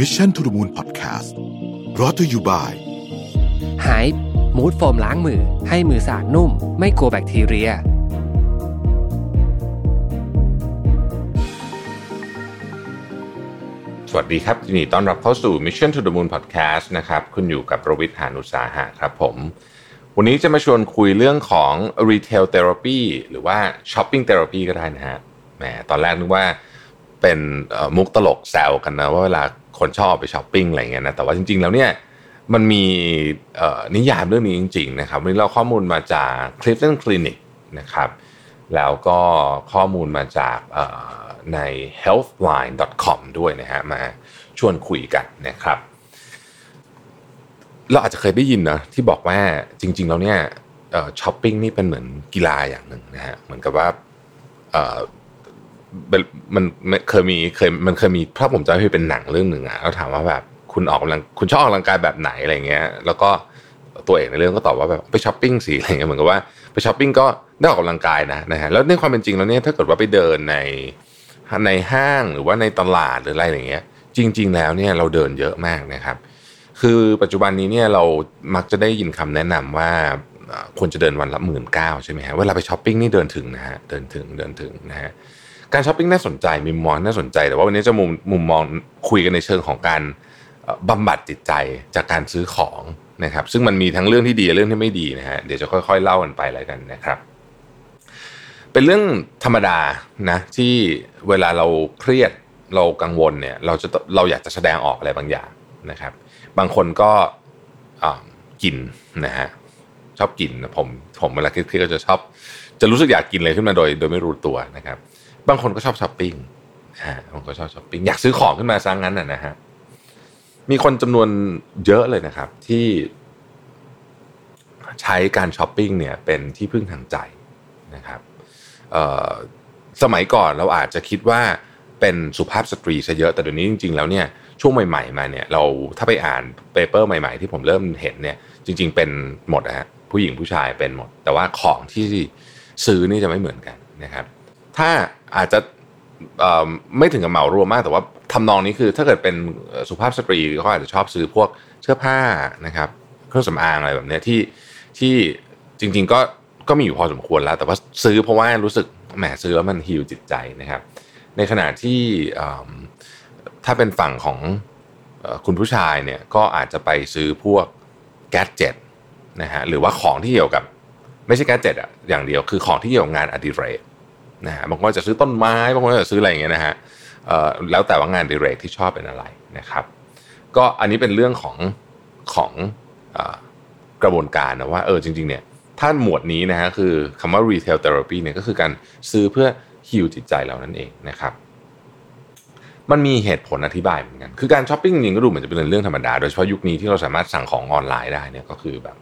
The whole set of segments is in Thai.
Mission to the Moon Podcast รอ t ธออยู่บ่ายหายมูดโฟมล้างมือ ให้มือสะอาดนุ่ม ไม่กลัวแบคทีเรีย สวัสดีครับยินดีต้อนรับเข้าสู่ Mission to the Moon Podcast นะครับคุณอยู่กับประวิทย์หานุสาหะครับผมวันนี้จะมาชวนคุยเรื่องของ Retail Therapy หรือว่า Shopping Therapy ก็ได้นะฮะแหมตอนแรกนึกว่าเป็นเอ่อมุกตลกแซวกันนะว่าเวลา คนชอบไปช้อปปิ้งอะไรเงี้ยนะแต่ว่าจริง ๆ แล้วเนี่ยมันมีนิยามเรื่องนี้จริง ๆ นะครับวันนี้เราข้อมูลมาจาก Cleveland Clinic นะครับแล้วก็ข้อมูลมาจากใน healthline.com ด้วยนะฮะมาชวนคุยกันนะครับ เราอาจจะเคยได้ยินนะที่บอกว่าจริง ๆ แล้วเนี่ยช้อปปิ้งนี่เป็นเหมือนกีฬาอย่างหนึ่งนะฮะเหมือนกับว่า มันเคยมีเคยมันเคยมีถ้าผมจำไม่ผิดเป็นหนังเรื่องหนึ่งอะแล้วถามว่าแบบคุณออกกำลังคุณชอบออกกำลังกายแบบไหนอะไรเงี้ย แล้วก็ตัวเอกในเรื่องก็ตอบว่าแบบไปช้อปปิ้งสิอะไรเงี้ยเหมือนกับว่าไปช้อปปิ้งก็ได้ออกกำลังกายนะนะฮะแล้วในความเป็นจริงแล้วเนี่ยถ้าเกิดว่าไปเดินในในห้างหรือว่าในตลาดหรืออะไรอย่างเงี้ย จริง ๆ แล้วเนี่ยเราเดินเยอะมากนะครับ คือปัจจุบันนี้เนี่ยเรามักจะได้ยินคำแนะนำว่าควรจะเดินวันละหมื่นก้าวใช่ไหมฮะเวลาไปช้อปปิ้งนี่เดินถึงนะฮะเดินถึงเดินถึงนะฮะ การช้อปปิ้งน่าสนใจมีมุมมองน่าสนใจ แต่ว่าวันนี้จะมุมมุมมองคุยกันในเชิงของการบำบัดจิตใจจากการซื้อของนะครับ ซึ่งมันมีทั้งเรื่องที่ดีเรื่องที่ไม่ดีนะฮะเดี๋ยวจะค่อย ๆ เล่ากันไปแล้วกันนะครับ เป็นเรื่องธรรมดานะที่เวลาเราเครียดเรากังวลเนี่ยเราจะเราอยากจะแสดงออกอะไรบางอย่างนะครับ บางคนก็กินนะฮะชอบกินผมผมเวลาเครียดก็จะชอบ จะรู้สึกอยากกินอะไรขึ้นมาโดย โดยไม่รู้ตัวนะครับ บางคนก็ชอบช้อปปิ้งฮะบางคนก็ชอบช้อปปิ้งอยากซื้อของขึ้นมาซะงั้นน่ะนะฮะมีคนจำนวนเยอะเลยนะครับ ที่ใช้การช้อปปิ้งเนี่ยเป็นที่พึ่งทางใจนะครับสมัยก่อนเราอาจจะคิดว่าเป็นสุภาพสตรีซะเยอะแต่เดี๋ยวนี้จริง ๆ แล้วเนี่ยช่วงใหม่ ๆ มาเนี่ยเราถ้าไปอ่านเปเปอร์ใหม่ ๆ ที่ผมเริ่มเห็นเนี่ยจริง ๆ เป็นหมดนะฮะผู้หญิงผู้ชายเป็นหมด แต่ว่าของที่ซื้อนี่จะไม่เหมือนกันนะครับ ถ้าอาจจะไม่ถึงกับเหมารวมมากแต่ว่าทำนองนี้คือถ้าเกิดเป็นสุภาพสตรีเขาอาจจะชอบซื้อพวกเสื้อผ้านะครับเครื่องสำอางอะไรแบบเนี้ยที่ที่จริง ๆ ก็ก็มีอยู่พอสมควรแล้ว แต่ว่าซื้อเพราะว่ารู้สึกแหมซื้อแล้วมันฮิวจิตใจนะครับ ในขณะที่ถ้าเป็นฝั่งของคุณผู้ชายเนี่ยก็อาจจะไปซื้อพวกแกดเจ็ตนะฮะหรือว่าของที่เกี่ยวกับ ไม่ใช่แกดเจ็ตอะอย่างเดียวคือของที่เกี่ยวกับงานอดิเรก นะฮะบางคนจะซื้อต้นไม้บางคนจะซื้ออะไรอย่างเงี้ยนะฮะแล้วแต่ว่างานดิเรกที่ชอบเป็นอะไรนะครับ ก็อันนี้เป็นเรื่องของของอกระบวนการนะว่าเออจริงๆเนี่ยถ้าหมวดนี้นะฮะคือคำว่า retail therapy เนี่ยก็คือการซื้อเพื่อฮิวจิตใจเรานั่นเองนะครับ มันมีเหตุผลอธิบายเหมือนกัน คือการช้อปปิ้งจริงก็ดูเหมือนจะเป็นเรื่องธรรมดา โดยเฉพาะยุคนี้ที่เราสามารถสั่งของออนไลน์ได้เนี่ยก็คือแบบ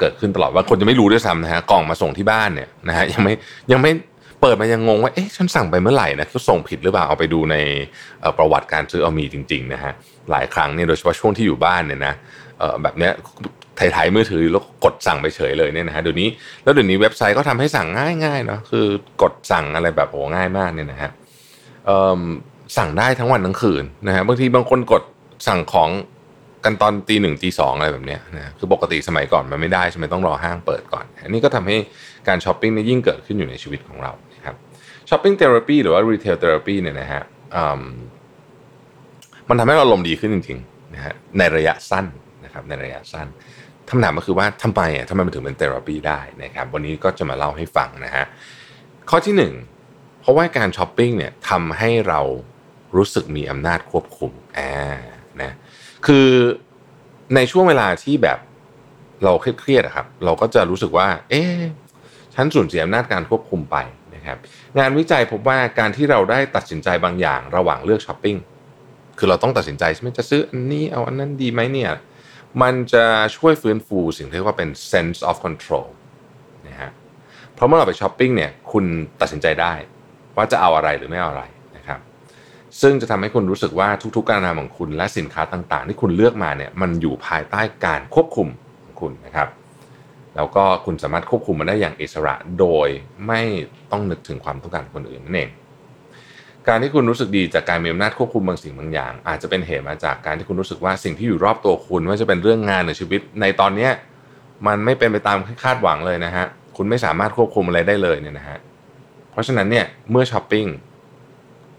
เกิดขึ้นตลอดว่าคนจะไม่รู้ด้วยซ้ำนะฮะกล่องมาส่งที่บ้านเนี่ยนะฮะยังไม่ยังไม่ เปิดมายังงงว่าเอ๊ะฉันสั่งไปเมื่อไหร่นะเขาส่งผิดหรือเปล่าเอาไปดูในประวัติการซื้อเอามีจริงๆนะฮะหลายครั้งเนี่ยโดยเฉพาะช่วงที่อยู่บ้านเนี่ยนะแบบเนี้ยถ่ายมือถือแล้วกดสั่งไปเฉยเลยเนี่ยนะฮะเดี๋ยวนี้แล้วเดี๋ยวนี้เว็บไซต์ก็ทำให้สั่งง่ายๆเนาะคือกดสั่งอะไรแบบโอ้ง่ายมากเนี่ยนะฮะสั่งได้ทั้งวันทั้งคืนนะฮะบางทีบางคนกดสั่งของกันตอนตีหนึ่งตีสองอะไรแบบเนี้ยนะคือปกติสมัยก่อนมันไม่ได้ใช่ไหมต้องรอห้างเปิดก่อน อันนี้ก็ทำให้การช้อปปิ้งนี่ยิ่งเกิดขึ้นอยู่ในชีวิตของเรา shopping therapy หรือว่า retail therapy เนี่ยนะฮะอืมมันทำให้เราอารมณ์ดีขึ้นจริงๆนะฮะในระยะสั้นนะครับในระยะสั้นคำถามก็คือว่าทำไมอะทำไมมันถึงเป็น therapy ได้นะครับ วันนี้ก็จะมาเล่าให้ฟังนะฮะข้อที่หนึ่งเพราะว่าการช้อปปิ้งเนี่ยทำให้เรารู้สึกมีอำนาจควบคุมอะนะคือในช่วงเวลาที่แบบเราเครียดๆครับ เราก็จะรู้สึกว่า เอ๊ะฉันสูญเสียอำนาจการควบคุมไป นะครับงานวิจัยพบว่าการที่เราได้ตัดสินใจบางอย่างระหว่างเลือกช้อปปิ้งคือเราต้องตัดสินใจใช่ไหมจะซื้ออันนี้เอาอันนั้นดีไหมเนี่ยมันจะช่วยฟื้นฟูสิ่งที่เรียกว่าเป็น sense of control นะฮะเพราะเมื่อเราไปช้อปปิ้งเนี่ยคุณตัดสินใจได้ว่าจะเอาอะไรหรือไม่เอาอะไรนะครับซึ่งจะทำให้คุณรู้สึกว่าทุกๆการกระทำของคุณและสินค้าต่างๆ ที่คุณเลือกมาเนี่ยมันอยู่ภายใต้การควบคุมของคุณนะครับ แล้วก็คุณสามารถควบคุมมันได้อย่างอิสระโดยไม่ต้องนึกถึงความต้องการของคนอื่นนั่นเอง การที่คุณรู้สึกดีจากการมีอำนาจควบคุมบางสิ่งบางอย่าง อาจจะเป็นเหตุมาจากการที่คุณรู้สึกว่าสิ่งที่อยู่รอบตัวคุณไม่ว่าจะเป็นเรื่องงานหรือชีวิต ในตอนนี้มันไม่เป็นไปตามคาดหวังเลยนะฮะคุณไม่สามารถควบคุมอะไรได้เลยเนี่ยนะฮะเพราะฉะนั้นเนี่ยเมื่อช้อปปิ้ง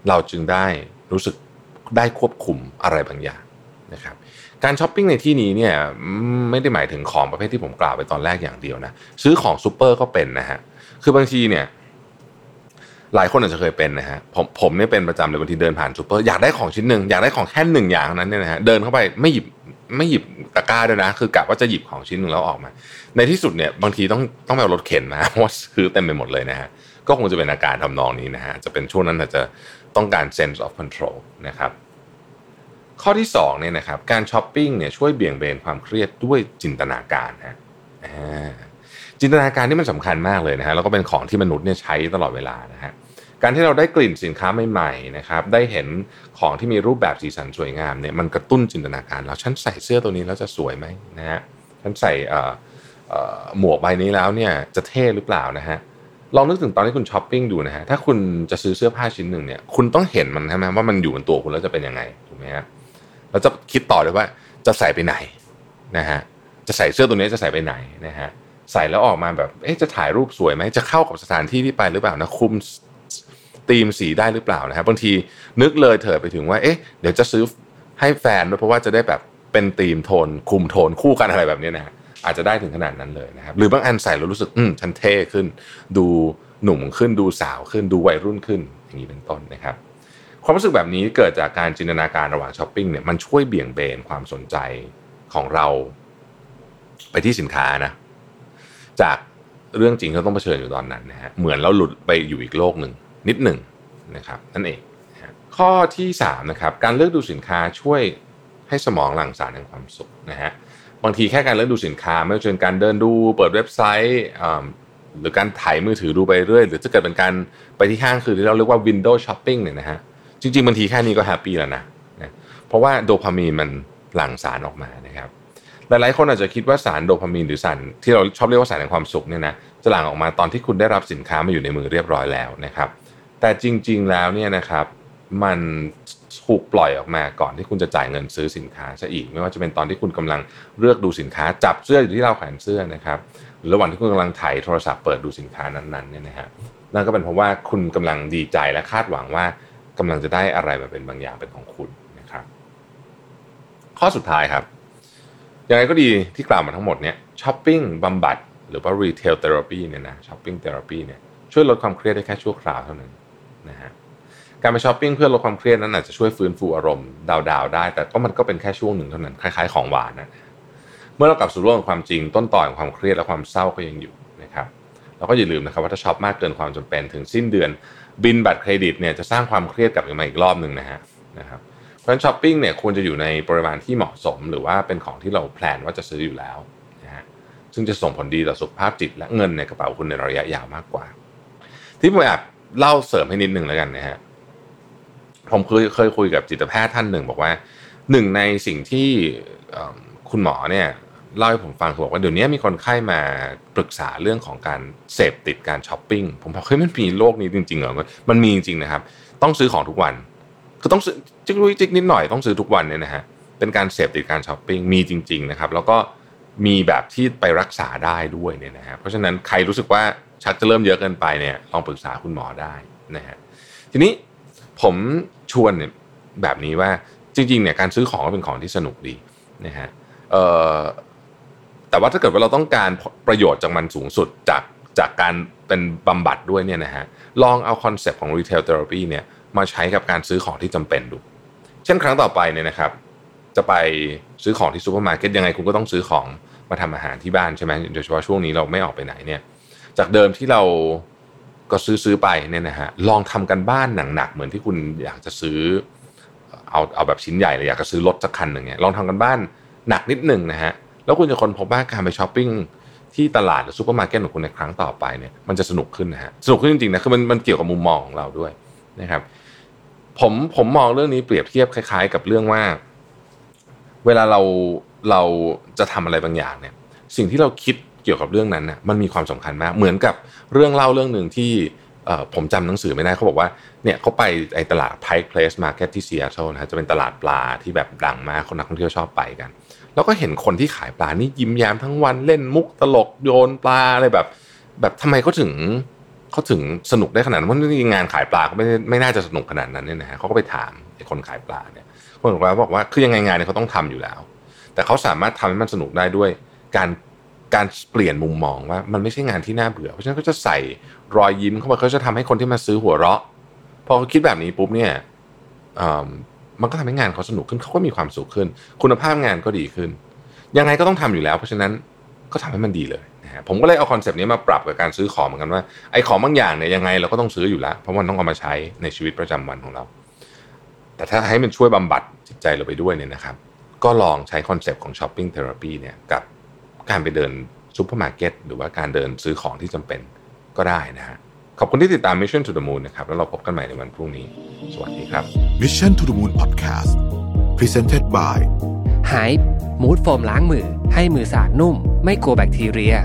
เราจึงได้รู้สึกได้ควบคุมอะไรบางอย่าง นะครับการช้อปปิ้งในที่นี้เนี่ยไม่ได้หมายถึงของประเภทที่ผมกล่าวไปตอนแรกอย่างเดียวนะซื้อของซูเปอร์ก็เป็นนะฮะคือบางทีเนี่ยหลายคนอาจจะเคยเป็นนะฮะผมผมเนี่ยเป็นประจำเลยบางทีเดินผ่านซูเปอร์อยากได้ของชิ้นหนึ่งอยากได้ของแค่หนึ่งอย่างนั้นเนี่ยนะฮะเดินเข้าไปไม่หยิบไม่หยิบตะกร้าด้วยนะ คือกะว่าจะหยิบของชิ้นหนึ่งแล้วออกมา ในที่สุดเนี่ยบางทีต้องต้องไปเอารถเข็นมาเพราะซื้อเต็มไปหมดเลยนะฮะก็คงจะเป็นอาการทำนองนี้นะฮะจะเป็นช่วงนั้นอาจจะต้องการ sense of control นะครับ ข้อที่2เนี่ยนะครับการช้อปปิ้งเนี่ยช่วยเบี่ยงเบนความเครียดด้วยจินตนาการฮะจินตนาการนี่มันสำคัญมากเลยนะฮะแล้วก็เป็นของที่มนุษย์เนี่ยใช้ตลอดเวลานะฮะการที่เราได้กลิ่นสินค้าใหม่ๆนะครับได้เห็นของที่มีรูปแบบสีสันสวยงามเนี่ยมันกระตุ้นจินตนาการเราฉันใส่เสื้อตัวนี้แล้วจะสวยไหมนะฮะฉันใส่หมวกใบนี้แล้วเนี่ยจะเท่หรือเปล่านะฮะลองนึกถึงตอนที่คุณช้อปปิ้งดูนะฮะถ้าคุณจะซื้อเสื้อผ้าชิ้นหนึ่งเนี่ยคุณต้องเห็นมันใช่ไหมว่ามันอยู่บนตัวคุณแล้วจะเป็นยังไงถูกไหมฮะ แล้วจะคิดต่อเลยว่าจะใส่ไปไหนนะฮะจะใส่เสื้อตัวนี้จะใส่ไปไหนนะฮะใส่แล้วออกมาแบบเอ๊ะจะถ่ายรูปสวยไหมจะเข้ากับสถานที่ที่ไปหรือเปล่านะคุมธีมสีได้หรือเปล่านะครับบางทีนึกเลยเถิดไปถึงว่าเอ๊ะเดี๋ยวจะซื้อให้แฟนด้วยเพราะว่าจะได้แบบเป็นธีมโทน คุมโทนคู่กันอะไรแบบนี้นะฮะอาจจะได้ถึงขนาดนั้นเลยนะครับหรือบางอันใส่แล้วรู้สึกอืมฉันเท่ขึ้น ดูหนุ่มขึ้นดูสาวขึ้นดูวัยรุ่นขึ้น อย่างนี้เป็นต้นนะครับ ความรู้สึกแบบนี้เกิดจากการจินตนาการระหว่างช้อปปิ้งเนี่ยมันช่วยเบี่ยงเบนความสนใจของเรา ไปที่สินค้านะ จากเรื่องจริงที่ต้องเผชิญอยู่ตอนนั้นนะฮะเหมือนเราหลุดไปอยู่อีกโลกหนึ่งนิดหนึ่งนะครับนั่นเองข้อที่3นะครับการเลือกดูสินค้าช่วยให้สมองหลั่งสารแห่งความสุขนะฮะบางทีแค่การเลือกดูสินค้า ไม่ว่าจะเป็นการเดินดูเปิดเว็บไซต์หรือการถ่ายมือถือดูไปเรื่อย หรือจะเกิดเป็นการไปที่ห้างคือที่เราเรียกว่า window shopping เนี่ยนะฮะ จริงๆบางทีแค่นี้ก็แฮปปี้แล้วนะนะเพราะว่าโดพามีนมันหลั่งสารออกมานะครับหลายๆคนอาจจะคิดว่าสารโดพามีนหรือสารที่เราชอบเรียกว่าสารแห่งความสุขเนี่ยนะจะหลั่งออกมาตอนที่คุณได้รับสินค้ามาอยู่ในมือเรียบร้อยแล้วนะครับ แต่จริง ๆแล้วเนี่ยนะครับมันถูกปล่อยออกมาก่อนที่คุณจะจ่ายเงินซื้อสินค้าซะอีก ไม่ว่าจะเป็นตอนที่คุณกำลังเลือกดูสินค้า จับเสื้ออยู่ที่ราวแขวนเสื้อนะครับหรือระหว่างที่คุณกำลังถ่ายโทรศัพท์เปิดดูสินค้านั้นๆเนี่ยนะฮะนั่นก็เป็นเพราะว่าคุณกำลังดีใจและคาดหวังว่า กำลังจะได้อะไรมาเป็นบางอย่างเป็นของคุณนะครับ ข้อสุดท้ายครับยังไงก็ดีที่กล่าวมาทั้งหมดเนี่ยช้อปปิ้งบำบัดหรือว่า retail therapy เนี่ยนะ shopping therapy เนี่ยช่วยลดความเครียดได้แค่ชั่วคราวเท่านั้นนะฮะการไปช้อปปิ้งเพื่อลดความเครียดนั้นอาจจะช่วยฟื้นฟูอารมณ์ down ๆได้ แต่ก็มันก็เป็นแค่ช่วงหนึ่งเท่านั้นคล้ายๆของหวานนะเมื่อเรากลับสู่โลกของความจริงต้นตอของความเครียดและความเศร้าก็ยังอยู่นะครับเราก็อย่าลืมนะครับว่าถ้าช็อปมากเกินความจำเป็นถึงสิ้นเดือน บิลบัตรเครดิตเนี่ยจะสร้างความเครียดกลับมาอีกรอบหนึ่งนะฮะนะครับเพราะฉะนั้นช้อปปิ้งเนี่ยควรจะอยู่ในปริมาณที่เหมาะสม หรือว่าเป็นของที่เรา plan ว่าจะซื้ออยู่แล้วนะฮะซึ่งจะส่งผลดีต่อสุขภาพจิตและเงินในกระเป๋าคุณในระยะยาวมากกว่า ที่ผมอยากเล่าเสริมให้นิดนึงแล้วกันนะฮะผมเคยเคยคุยกับจิตแพทย์ท่านหนึ่ง บอกว่าหนึ่งในสิ่งที่คุณหมอเนี่ย เล่าให้ผมฟังบอกว่าเดี๋ยวนี้มีคนไข้มาปรึกษาเรื่องของการเสพติดการช้อปปิ้งผมบอกเฮ้ยมันมีโรคนี้จริงๆเหรอมันมีจริงๆนะครับ ต้องซื้อของทุกวันคือต้องซื้อจิกลุยจิกนิดหน่อยต้องซื้อทุกวันเนี่ยนะฮะเป็นการเสพติดการช้อปปิ้งมีจริง ๆนะครับ แล้วก็มีแบบที่ไปรักษาได้ด้วยเนี่ยนะฮะเพราะฉะนั้นใครรู้สึกว่าชักจะเริ่มเยอะเกินไปเนี่ยลองปรึกษาคุณหมอได้นะฮะทีนี้ผมชวนเนี่ยแบบนี้ว่าจริงๆเนี่ยการซื้อของก็เป็นของที่สนุกดีนะฮะเอ่อ แต่ว่าถ้าเกิดว่าเราต้องการประโยชน์จากมันสูงสุดจากจากการเป็นบำบัดด้วยเนี่ยนะฮะลองเอาคอนเซปต์ของ retail therapy เนี่ยมาใช้กับการซื้อของที่จำเป็นดู เช่นครั้งต่อไปเนี่ยนะครับจะไปซื้อของที่ซูเปอร์มาร์เก็ตยังไงคุณก็ต้องซื้อของมาทำอาหารที่บ้านใช่ไหมโดยเฉพาะช่วงนี้เราไม่ออกไปไหนเนี่ยจากเดิมที่เราก็ซื้อซื้อไปเนี่ยนะฮะลองทำการบ้านหนักๆเหมือนที่คุณอยากจะซื้อเอาเอาแบบชิ้นใหญ่เลยอยากจะซื้อรถสักคันหนึ่งเนี่ยลองทำการบ้านหนักนิดหนึ่งนะฮะ แล้วคุณจะค้นพบว่าการไปช้อปปิ้งที่ตลาดหรือซูเปอร์มาร์เก็ตของคุณในครั้งต่อไปเนี่ยมันจะสนุกขึ้นนะฮะสนุกขึ้นจริงๆนะคือมันมันเกี่ยวกับมุมมองของเราด้วยนะครับผมผมมองเรื่องนี้เปรียบเทียบคล้าย ๆ กับเรื่องว่า เวลาเราเราจะทำอะไรบางอย่างเนี่ย สิ่งที่เราคิดเกี่ยวกับเรื่องนั้นน่ะมันมีความสำคัญมาก เหมือนกับเรื่องเล่าเรื่องหนึ่งที่ผมจำหนังสือไม่ได้เขาบอกว่าเนี่ยเขาไปไอ้ตลาด Pike Place Market ที่ซีแอตเทิลนะฮะจะเป็นตลาดปลาที่แบบดังมากคนนักท่องเที่ยวชอบไปกัน แล้วก็เห็นคนที่ขายปลานี่ยิ้มแย้มทั้งวันเล่นมุกตลกโยนปลาอะไรแบบ แบบทำไมเขาถึงเขาถึงสนุกได้ขนาดนั้นเพราะงานขายปลาก็ไม่ไม่น่าจะสนุกขนาดนั้นเนี่ยนะฮะเขาก็ไปถามไอ้คนขายปลาเนี่ยคนขายปลาบอกว่าคือยังไงงานเนี่ยเขาต้องทำอยู่แล้ว แต่เขาสามารถทำให้มันสนุกได้ด้วยการการเปลี่ยนมุมมองว่ามันไม่ใช่งานที่น่าเบื่อ เพราะฉะนั้นก็จะใส่รอยยิ้มเข้าไปเขาจะทำให้คนที่มาซื้อหัวเราะ พอเขาคิดแบบนี้ปุ๊บเนี่ย มันก็ทำให้งานเขาสนุกขึ้นเขาก็มีความสุขขึ้น คุณภาพงานก็ดีขึ้น ยังไงก็ต้องทำอยู่แล้ว เพราะฉะนั้นก็ทำให้มันดีเลยนะฮะผมก็เลยเอาคอนเซปต์นี้มาปรับกับการซื้อของเหมือนกันว่าไอ้ของบางอย่างเนี่ยยังไงเราก็ต้องซื้ออยู่แล้ว เพราะมันต้องเอามาใช้ในชีวิตประจำวันของเรา แต่ถ้าให้มันช่วยบำบัดจิตใจเราไปด้วยเนี่ยนะครับ ก็ลองใช้คอนเซปต์ของ shopping therapy เนี่ยกับการไปเดินซูเปอร์มาร์เก็ตหรือว่าการเดินซื้อของที่จำเป็นก็ได้นะฮะ ขอบคุณที่ติดตาม Mission to the Moon นะครับ แล้วเราพบกันใหม่ในวันพรุ่งนี้ สวัสดีครับ Mission to the Moon Podcast Presented by ไฮมูดโฟมล้างมือ ให้มือสะอาดนุ่ม ไม่กลัวแบคทีเรีย